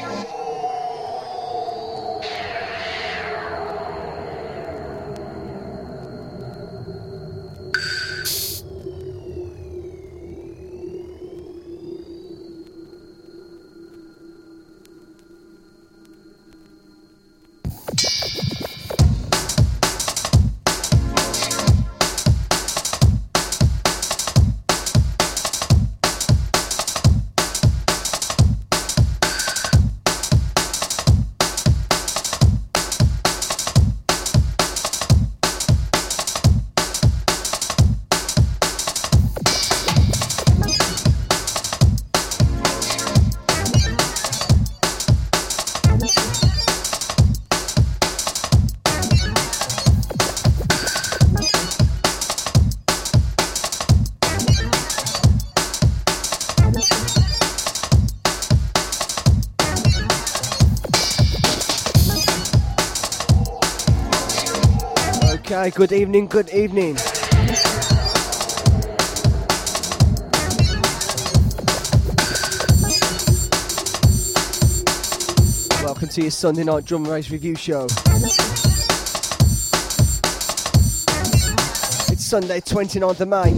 Christ. Okay, good evening, good evening. Welcome to your Sunday night drum race review show. It's Sunday, 29th of May,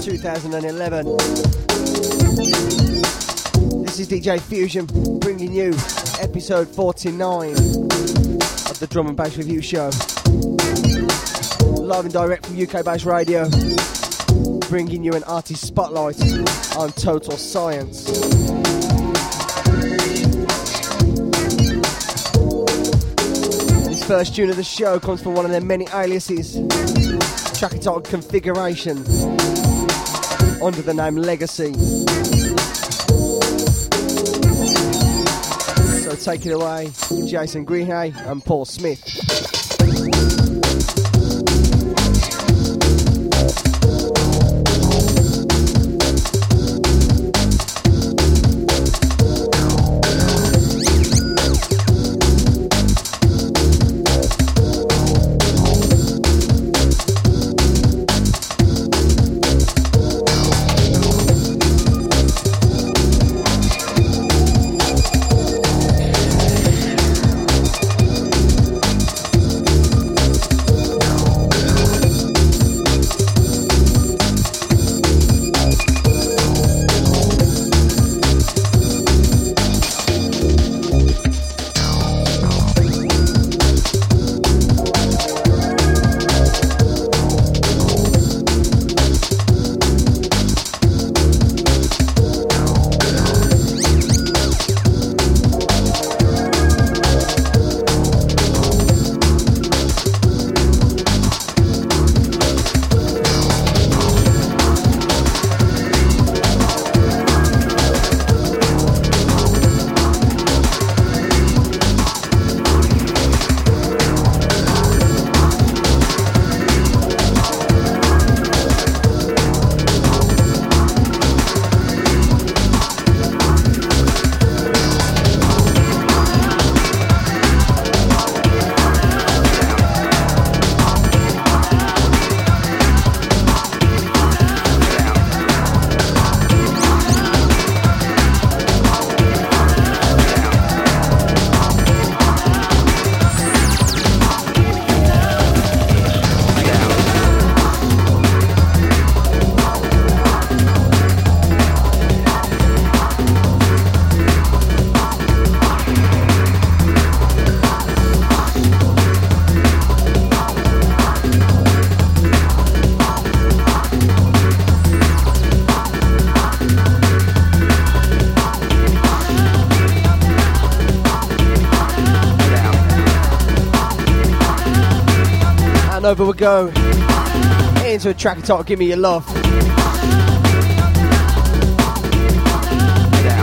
2011. This is DJ Fusion bringing you episode 49 of the Drum and Bass Review Show. Live and direct from UK Bass Radio, bringing you an artist spotlight on Total Science. This first tune of the show comes from one of their many aliases, track entitled Configuration, under the name Legacy. So take it away, Jason Greenhalgh and Paul Smith. Over we go into a track entitled Give Me Your Love.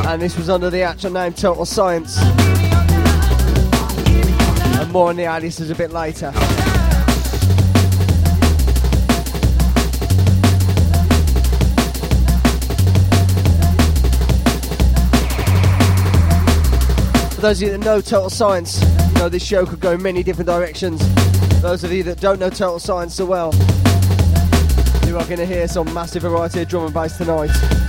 And this was under the actual name Total Science. And more on the aliases a bit later. For those of you that know Total Science, you know this show could go many different directions. Those of you that don't know Total Science so well, you are going to hear some massive variety of drum and bass tonight.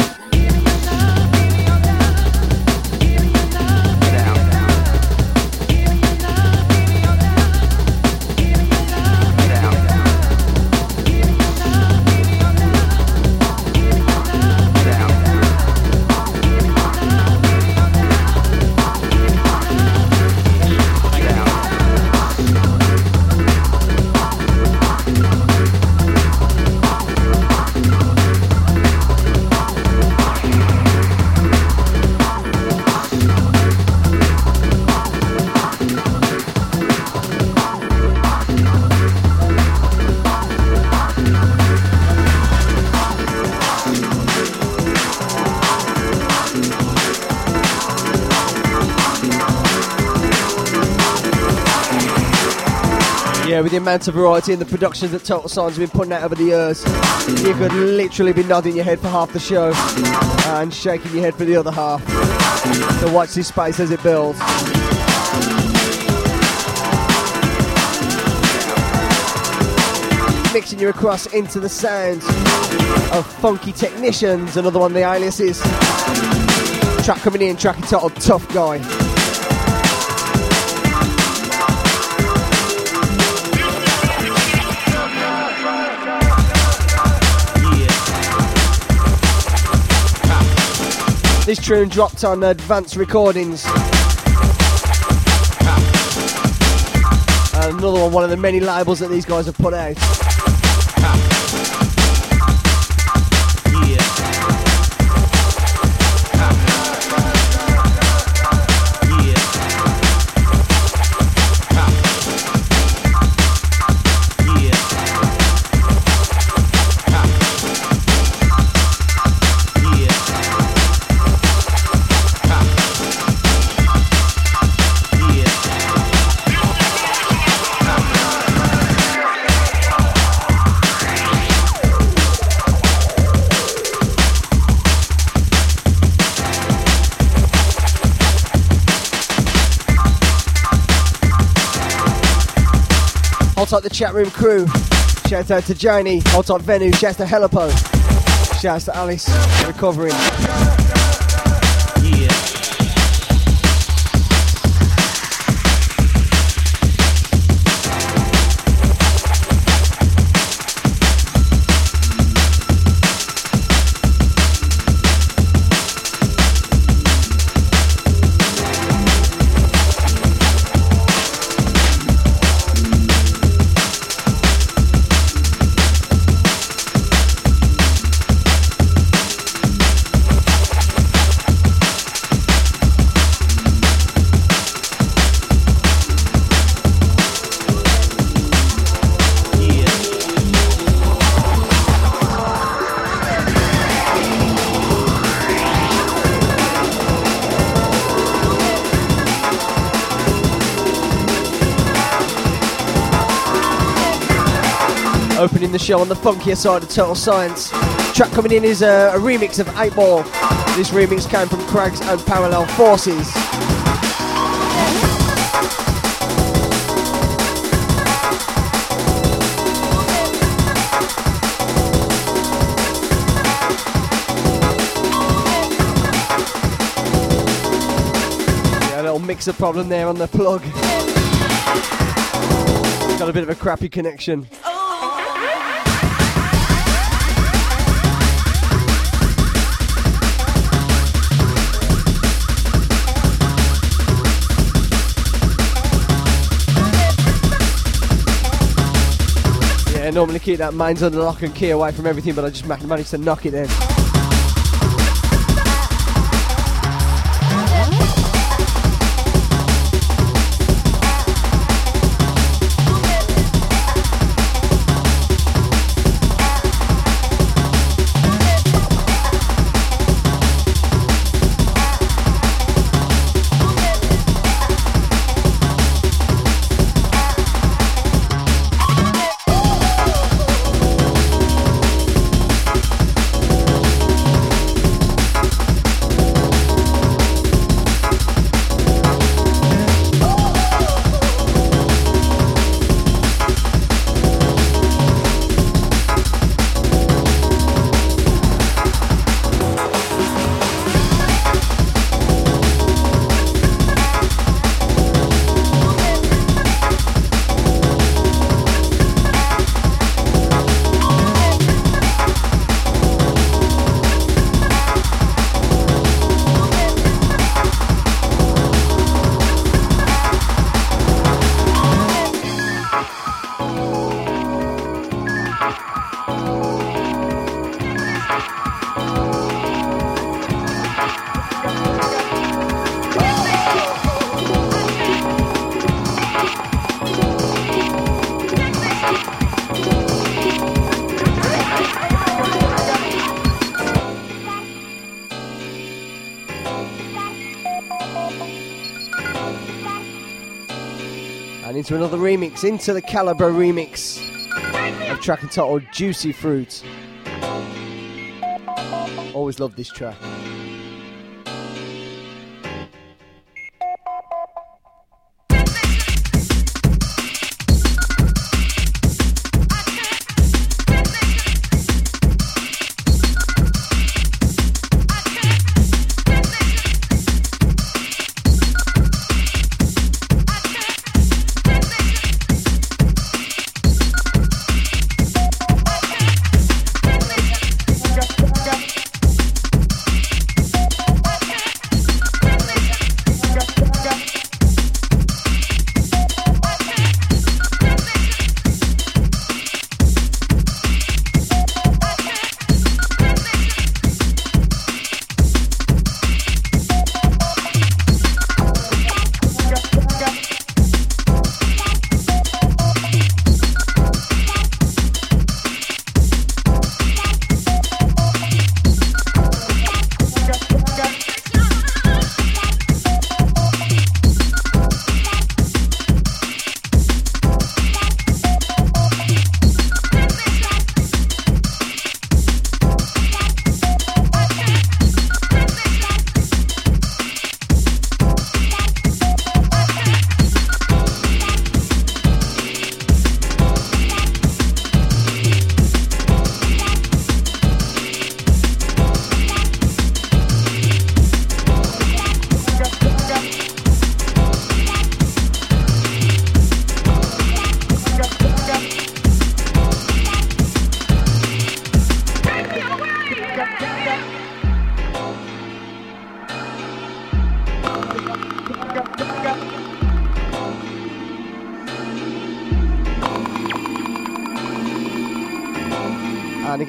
With the amount of variety in the productions that Total Science have been putting out over the years, you could literally be nodding your head for half the show and shaking your head for the other half. So watch this space as it builds. Mixing you across into the sounds of Funky Technicians, another one of the aliases. Track coming in, track entitled Tuff Guy. This tune dropped on Advanced Recordings. Another one, one of the many labels that these guys have put out. Hold tight the chat room crew. Shout out to Janie. Hold tight Venu. Shout out to Helipo. Shout out to Alice. Recovering. Show on the funkier side of Total Science. Track coming in is a, a remix of 8 Ball. This remix came from Craggz and Parallel Forces. Yeah, a little mixer problem there on the plug. Got a bit of a crappy connection. Normally keep that minds under lock and key away from everything, but I just managed to knock it in. Into another remix, into the Calibre remix of track entitled Juicy Fruit. Always love this track.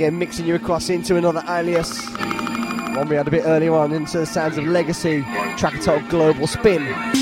Again, mixing you across into another alias. One we had a bit earlier on into the sounds of Legacy, track entitled Global Spin.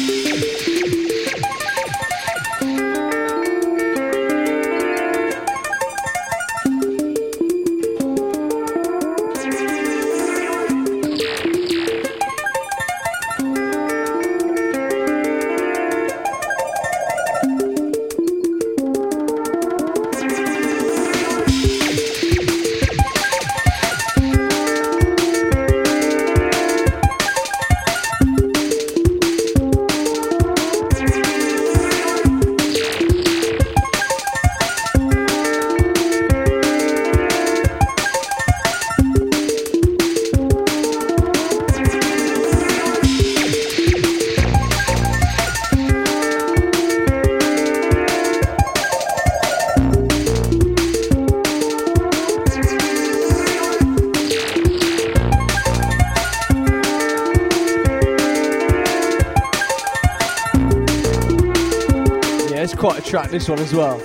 One as well.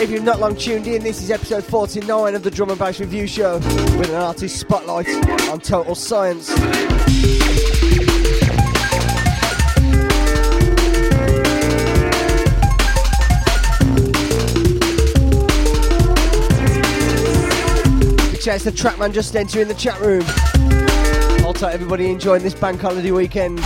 If you've not long tuned in, this is episode 49 of the Drum and Bass Review Show with an artist spotlight on Total Science. It's the Trackman just entering the chat room. I'll tell everybody enjoying this bank holiday weekend.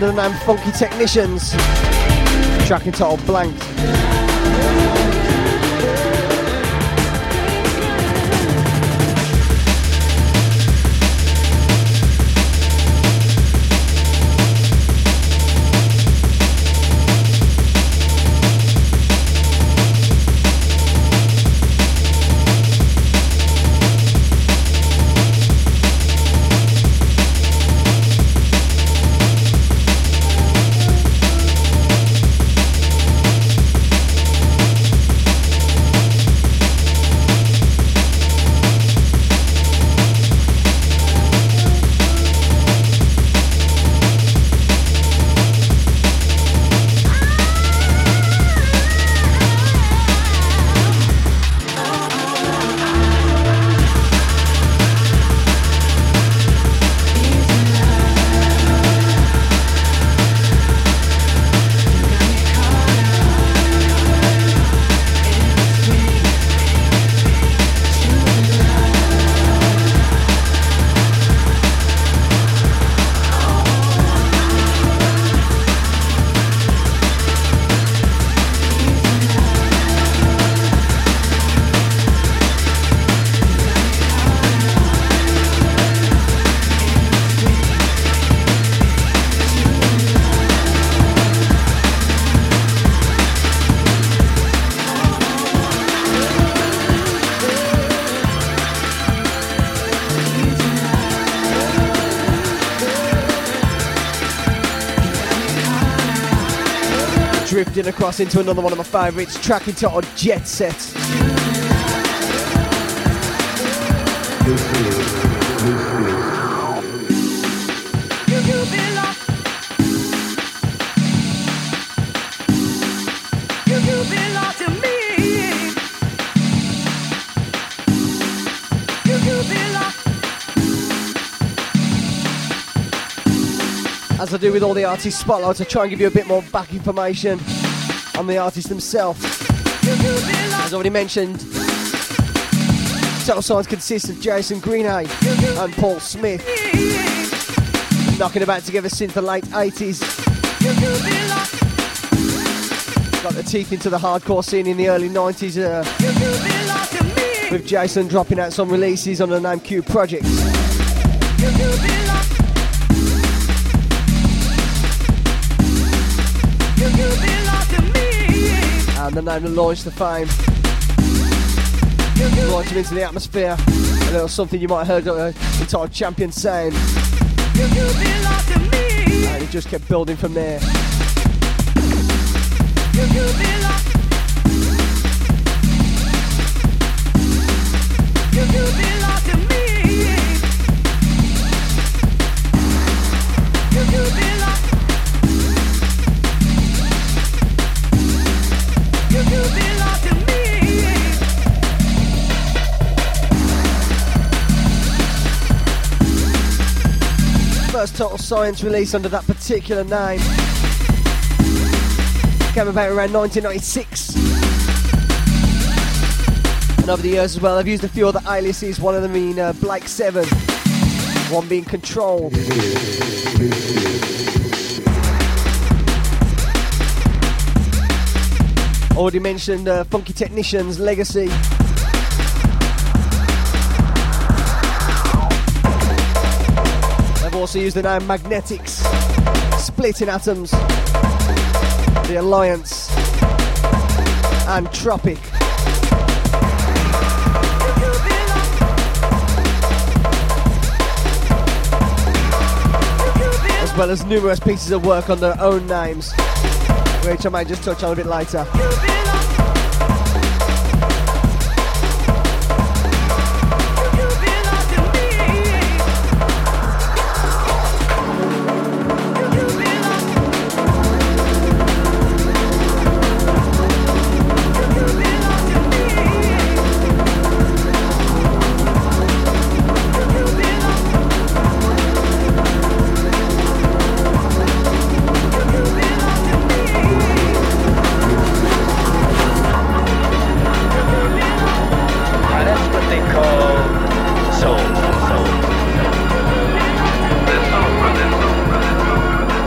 The name Funky Technicians. Track entitled Blank. Across into another one of my favourites, track entitled Jet Set. As I do with all the artist spotlights, I try and give you a bit more back information on the artist themselves. As already mentioned, Total Science consists of Jason Greenhalgh and Paul Smith, knocking about together since the late 80s. Got the teeth into the hardcore scene in the early 90s, uh, with Jason dropping out some releases on the name Q Projects. And the name that launched the fame. Launched him into the atmosphere. A little something you might have heard uh, entitled Champion Sound. And it just kept building from there. Total Science release under that particular name. Came about around 1996. And over the years as well, I've used a few other aliases, one of them being uh, Blake 7, one being Control. Already mentioned uh, Funky Technicians, Legacy. Also used the name Magnetics, Splitting Atoms, The Alliance, and Tropic. As well as numerous pieces of work on their own names, which I might just touch on a bit later.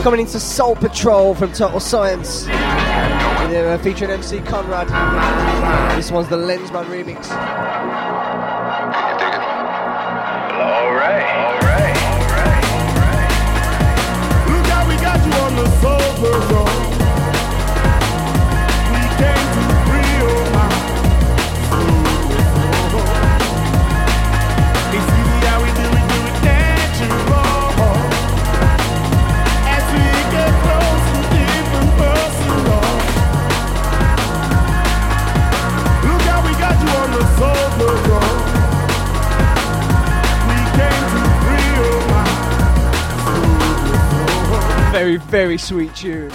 Coming into Soul Patrol from Total Science. uh, featuring MC Conrad. This one's the Lenzman remix. Alright, alright, alright, alright. Look how we got you on the sober Very, very sweet tune.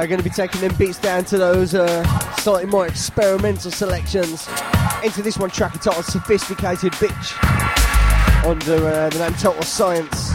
I'm going to be taking them beats down to those uh, slightly more experimental selections. Into this one track entitled Sophisticated Bitch under uh, the name Total Science.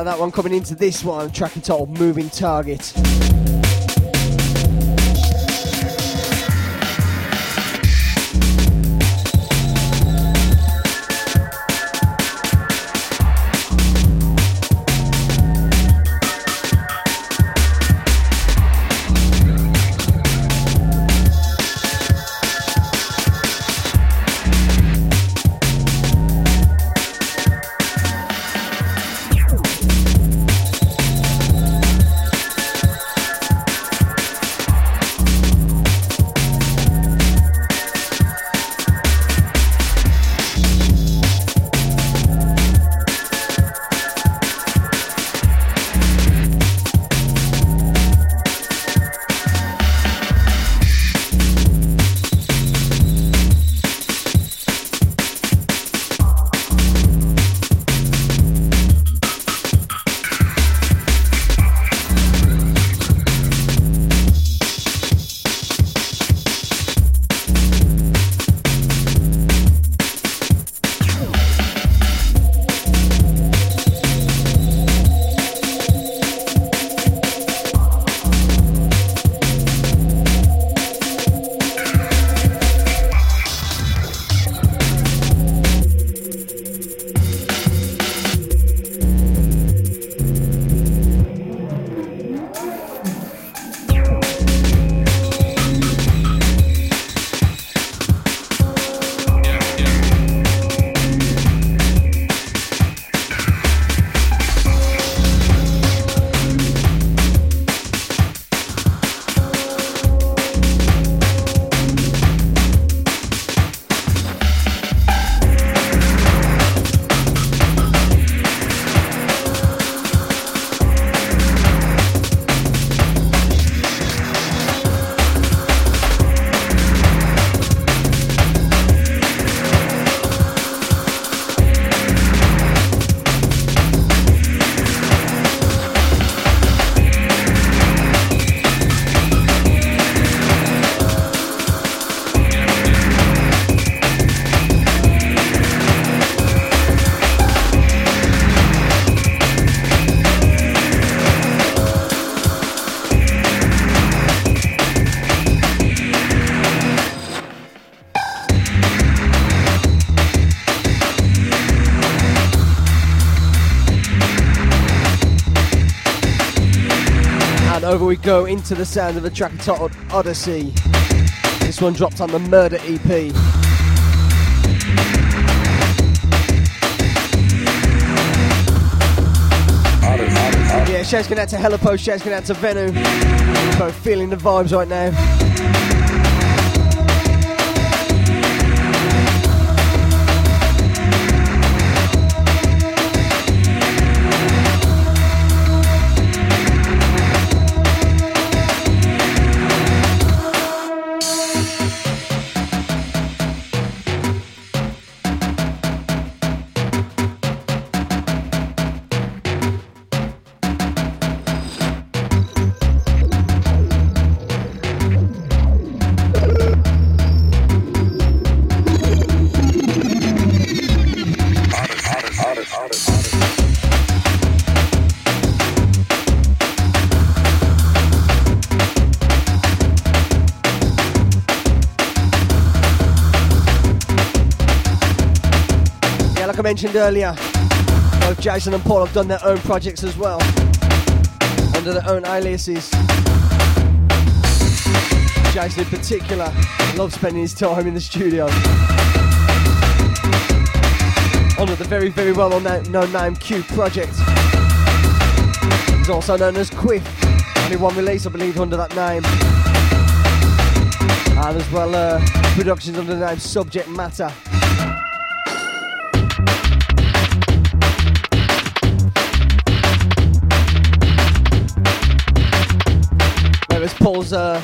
Of that one coming into this one, track entitled Moving Target. Go into the sound of the track entitled Odyssey. This one dropped on the Murder EP. Yeah, shouts going out to Helipo, shouts going out to Venu. Both feeling the vibes right now. Mentioned earlier, both Jason and Paul have done their own projects as well, under their own aliases. Jason in particular loves spending his time in the studio. Under the very, very well known name Q Project. He's also known as Quiff. Only one release, I believe, under that name. And as well, uh, productions under the name Subject Matter. Whereas Paul's uh,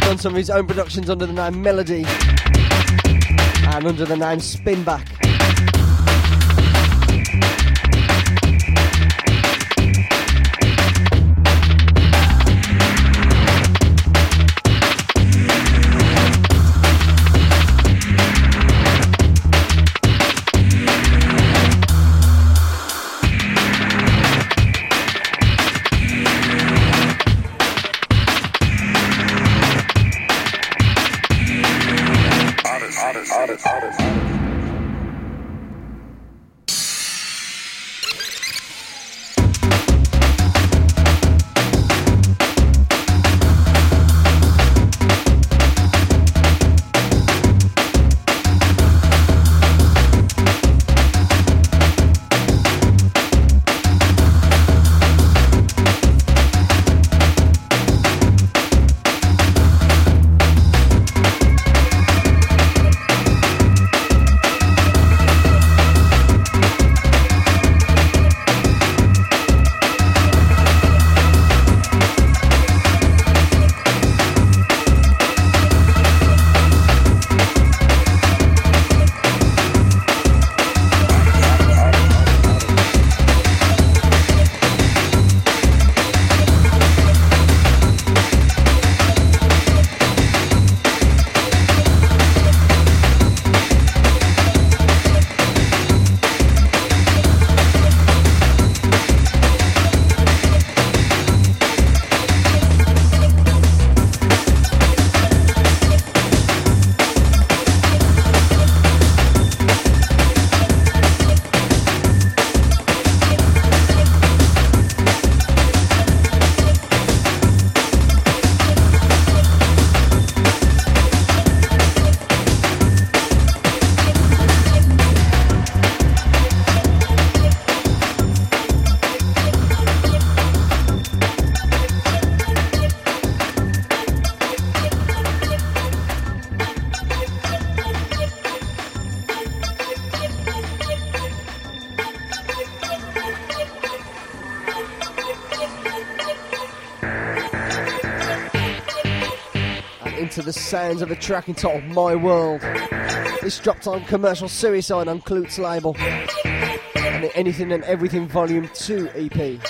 done some of his own productions under the name Melody and under the name Spinback. Sounds of a track entitled My World. This dropped on Commercial Suicide on Klute's label. And the Anything and Everything Volume 2 EP.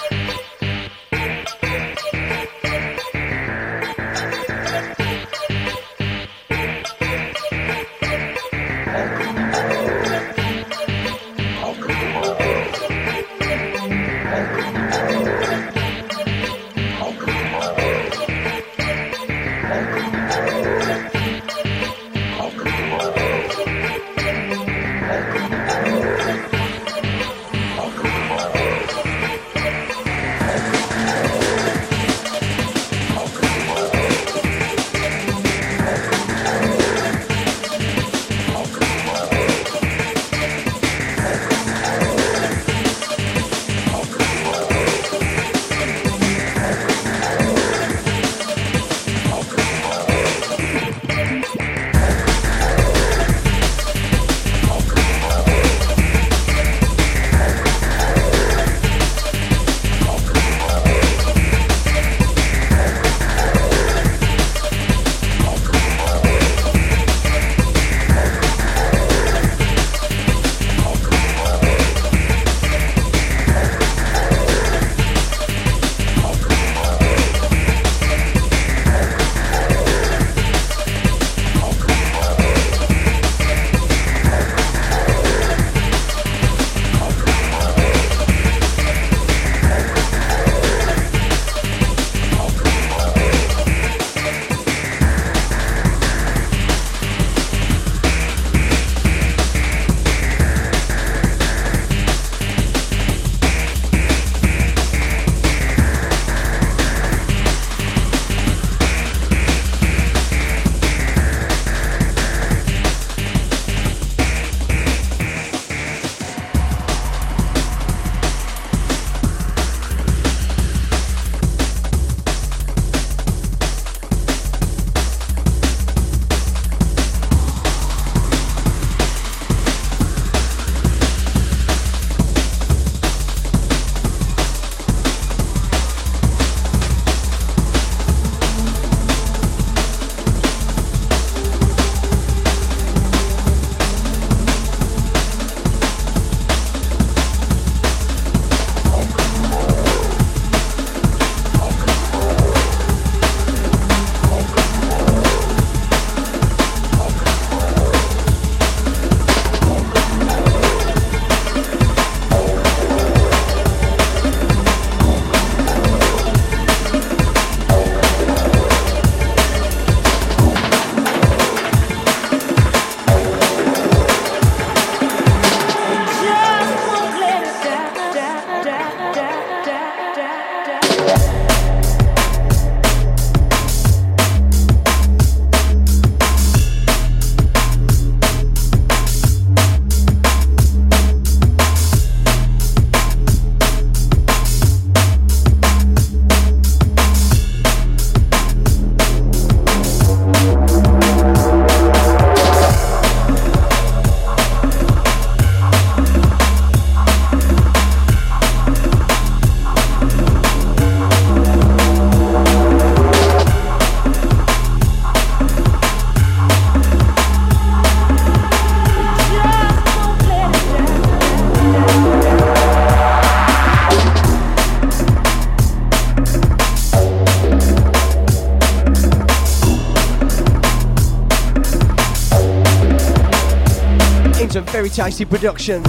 Tasty production.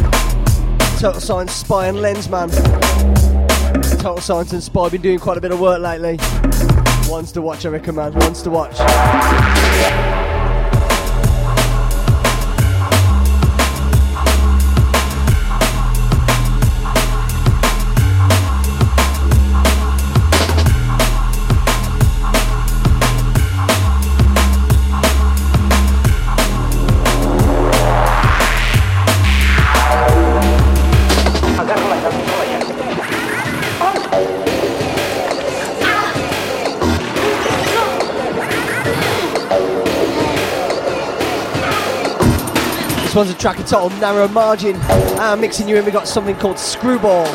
Total Science Spy and Lenzman. Total Science and Spy been doing quite a bit of work lately. Ones to watch, I recommend. Ones to watch. One's a track entitled Narrow Margin. Uh, mixing you in, we got something called Screwball.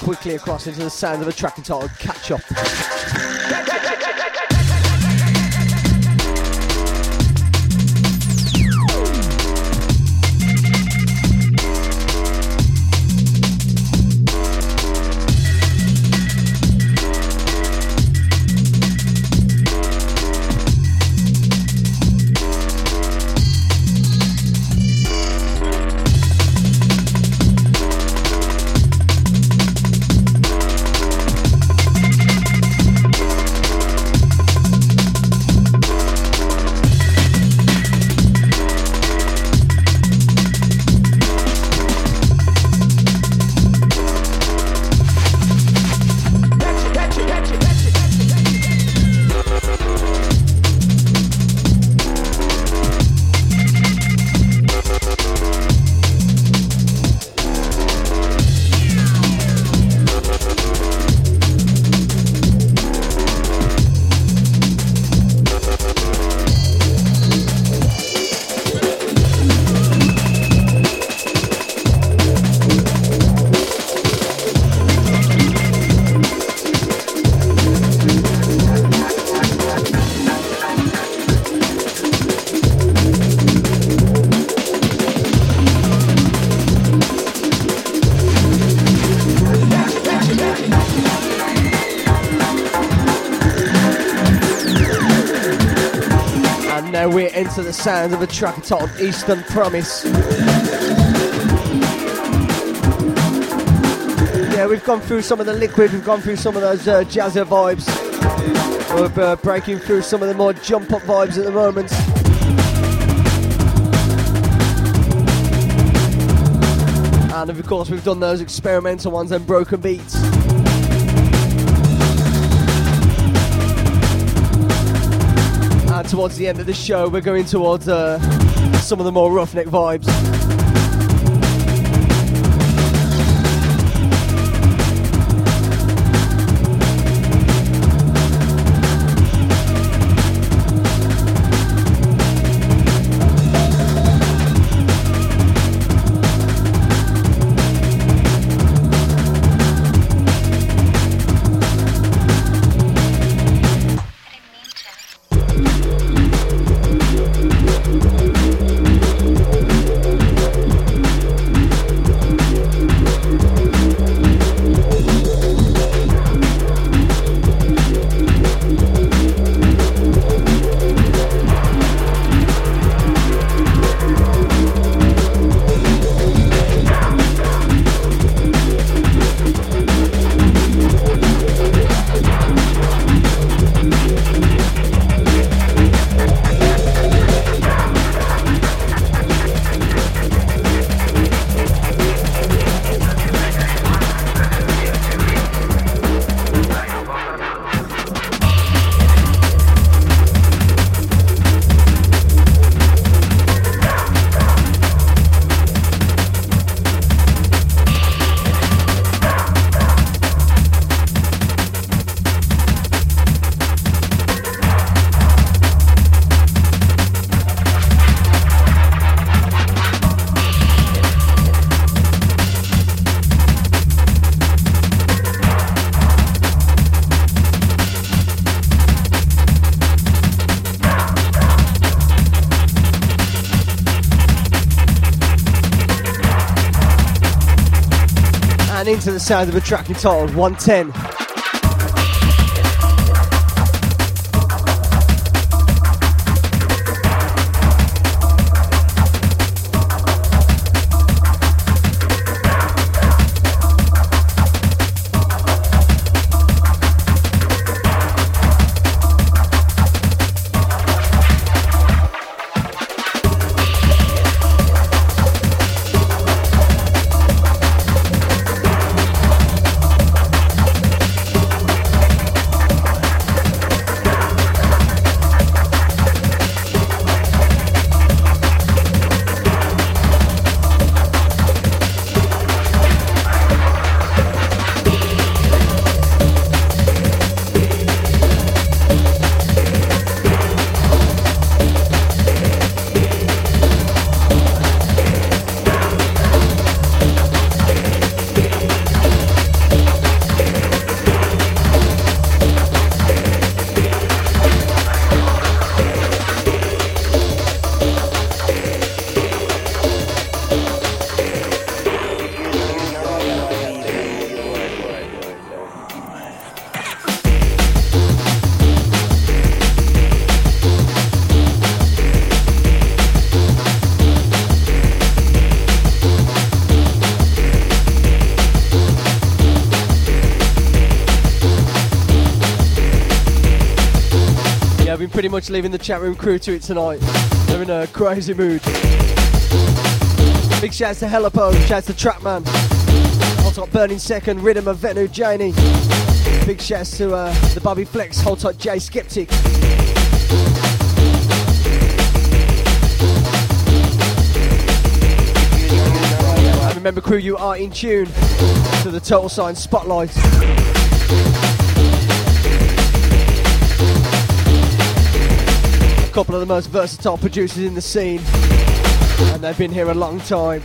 Directly across into the sound of a track entitled Catch Up. The sounds of a track entitled Eastern Promise. Yeah, we've gone through some of the liquid, we've gone through some of those uh, jazzer vibes. We're uh, breaking through some of the more jump up vibes at the moment. And of course, we've done those experimental ones and broken beats. Towards the end of the show, we're going towards uh, some of the more roughneck vibes. Into the sound of a track entitled 110. Been pretty much leaving the chat room crew to it tonight. They're in a crazy mood. Big shouts to Helipo, shouts to Trapman. Also got Burning Second, Rhythm of Venu, Janie. Big shouts to uh, the Bobby Flex, Hold Tight J Skeptic. And remember, crew, you are in tune to the Total Science Spotlight. Couple of the most versatile producers in the scene, and they've been here a long time.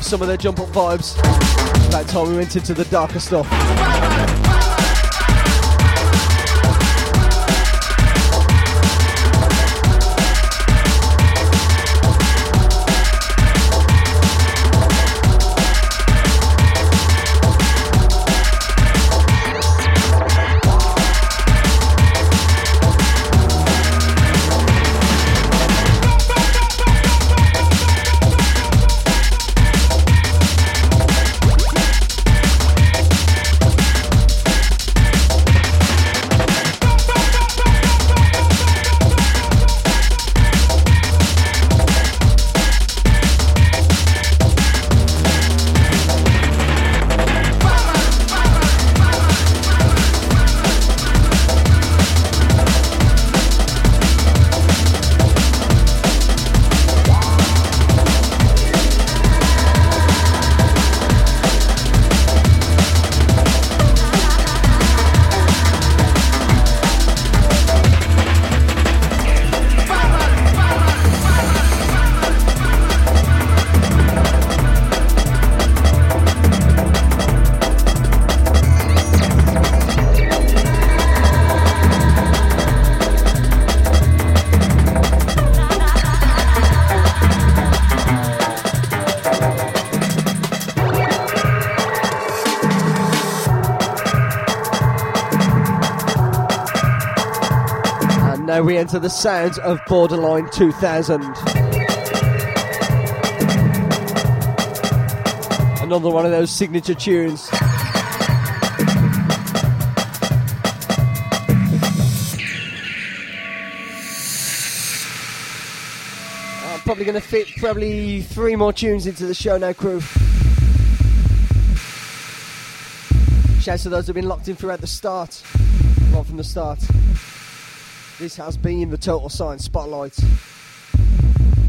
Some of their jump up vibes, that time we went into the darker stuff. Enter the sounds of Borderline 2000. Another one of those signature tunes. I'm probably going to fit probably three more tunes into the show now, crew. Shouts to those who've been locked in throughout the start. From the start. This has been the Total Science Spotlight,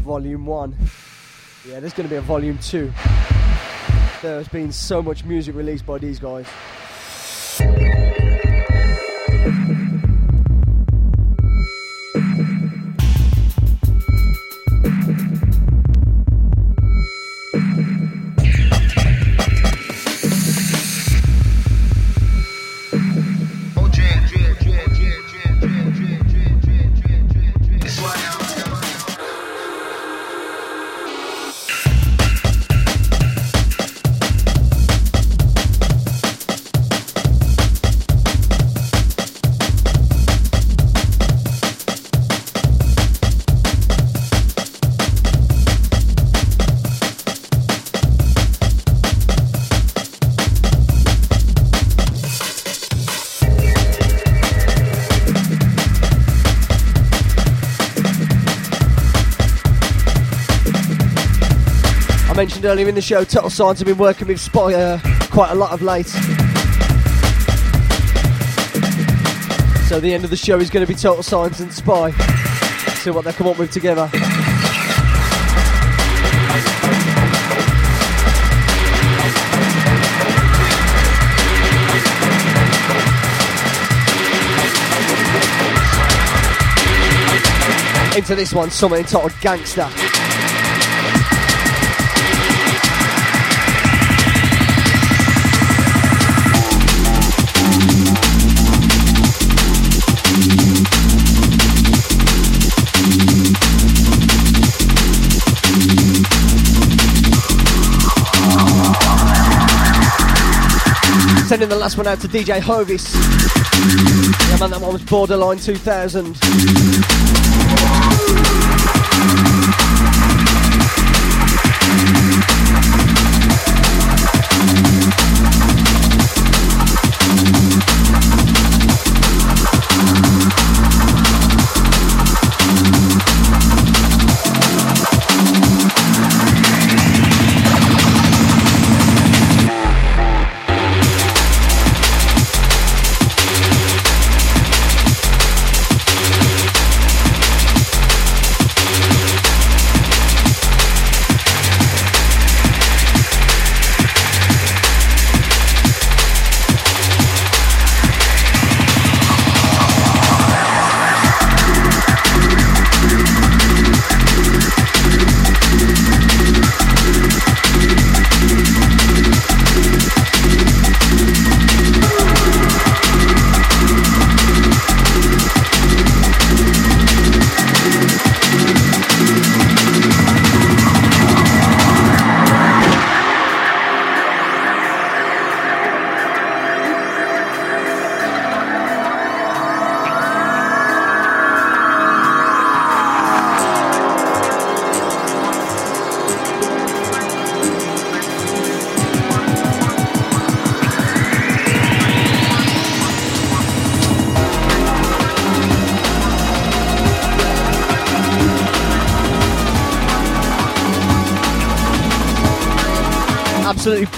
Volume 1. Yeah, there's going to be a Volume 2. There's been so much music released by these guys. mentioned earlier in the show, Total Science have been working with Spy uh, quite a lot of late. So the end of the show is going to be Total Science and Spy. See what they come up with together. Into this one, something entitled Gangsta. Sending the last one out to DJ Hovis. Yeah, man, that one was Borderline 2000.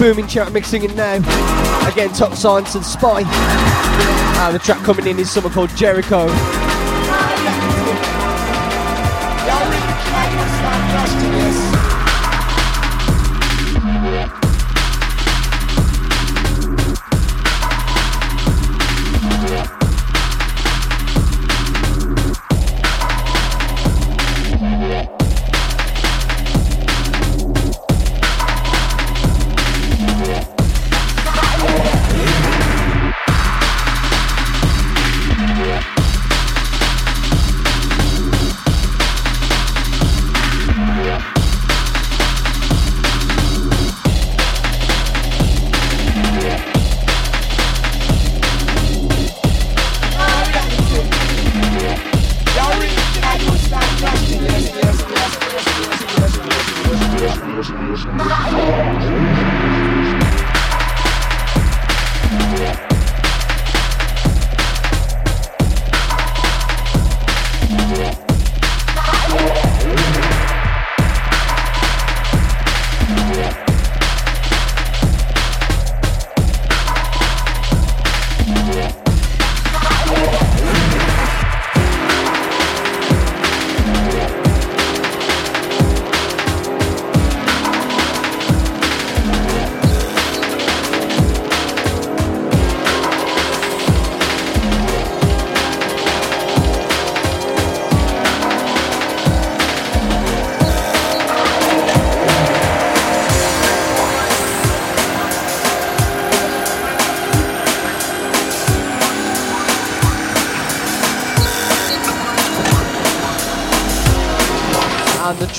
Booming chat mixing in now. Again, Total Science and Spy. And the track coming in is someone called Jericho.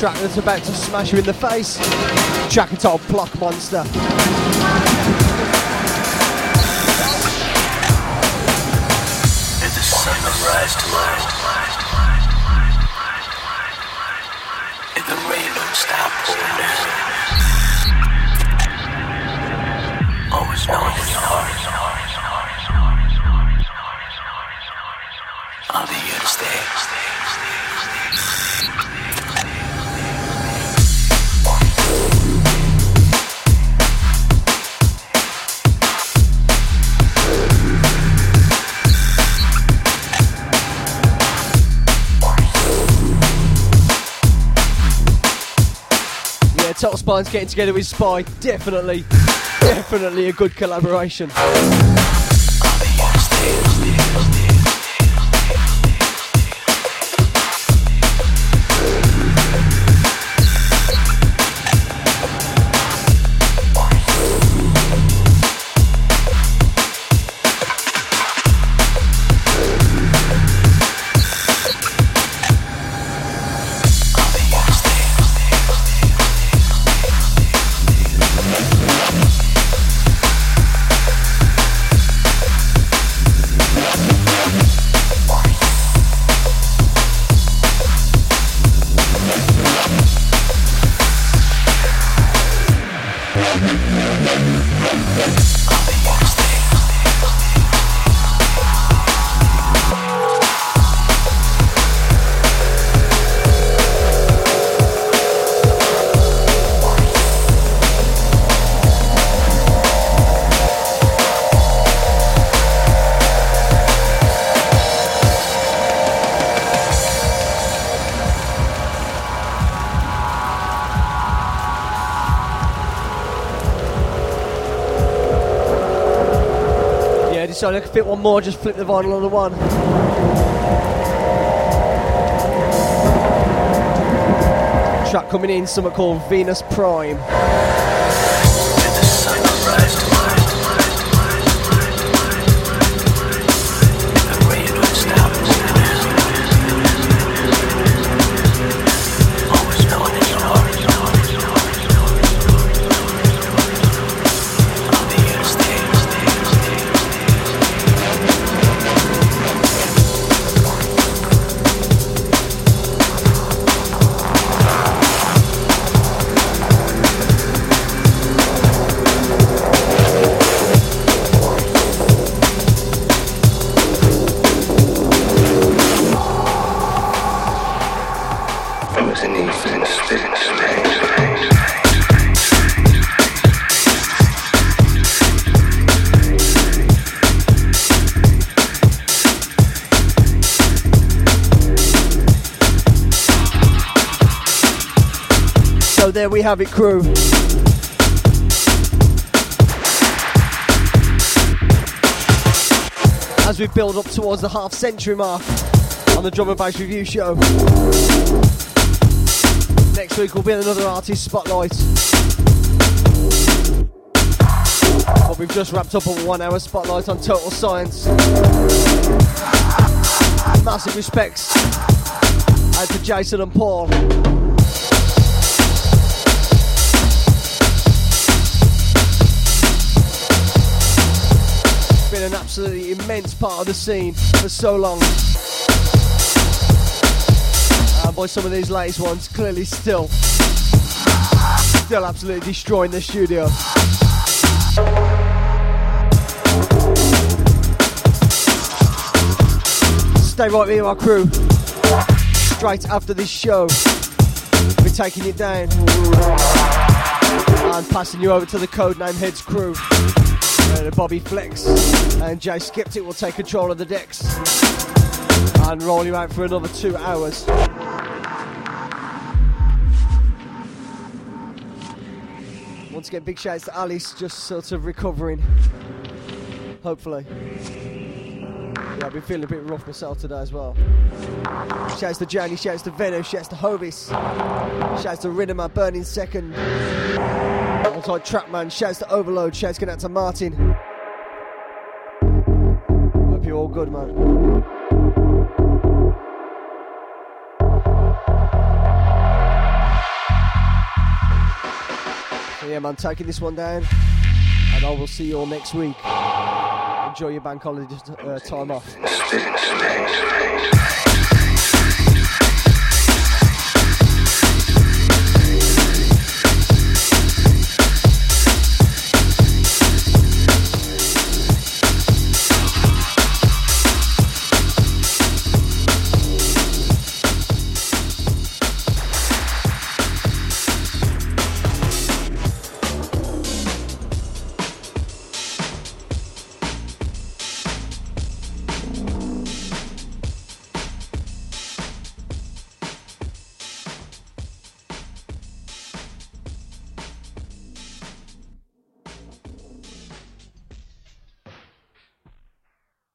Track that's about to smash you in the face. Track entitled Monster. Stay. Total Science getting together with Spy. Definitely, definitely a good collaboration. Decided I could fit one more, just flip the vinyl on the one. Track coming in, something called Venus Prime. Have it, crew. As we build up towards the half century mark on the Drum and Bass Review Show. Next week we'll be another artist spotlight. But we've just wrapped up a one hour spotlight on Total Science. Massive respects out to Jason and Paul. Absolutely immense part of the scene for so long. Uh, and by some of these latest ones, clearly still, still absolutely destroying the studio. Stay right with my crew. Straight after this show, we're taking it down and passing you over to the Codename Heads crew. Uh, Bobby Flex and Jay Skeptic will take control of the decks and roll you out for another two hours. Once again, big shouts to Alice, just sort of recovering. Hopefully. I've been feeling a bit rough myself today as well. Shouts to Johnny, shouts to Venom, shouts to Hovis, shouts to Rinneman, Burning Second. Alongside Trapman, shouts to Overload, shouts going out to Martin. Hope you're all good, man. Yeah, man, taking this one down, and I will see you all next week. Enjoy your bank holiday uh, time off.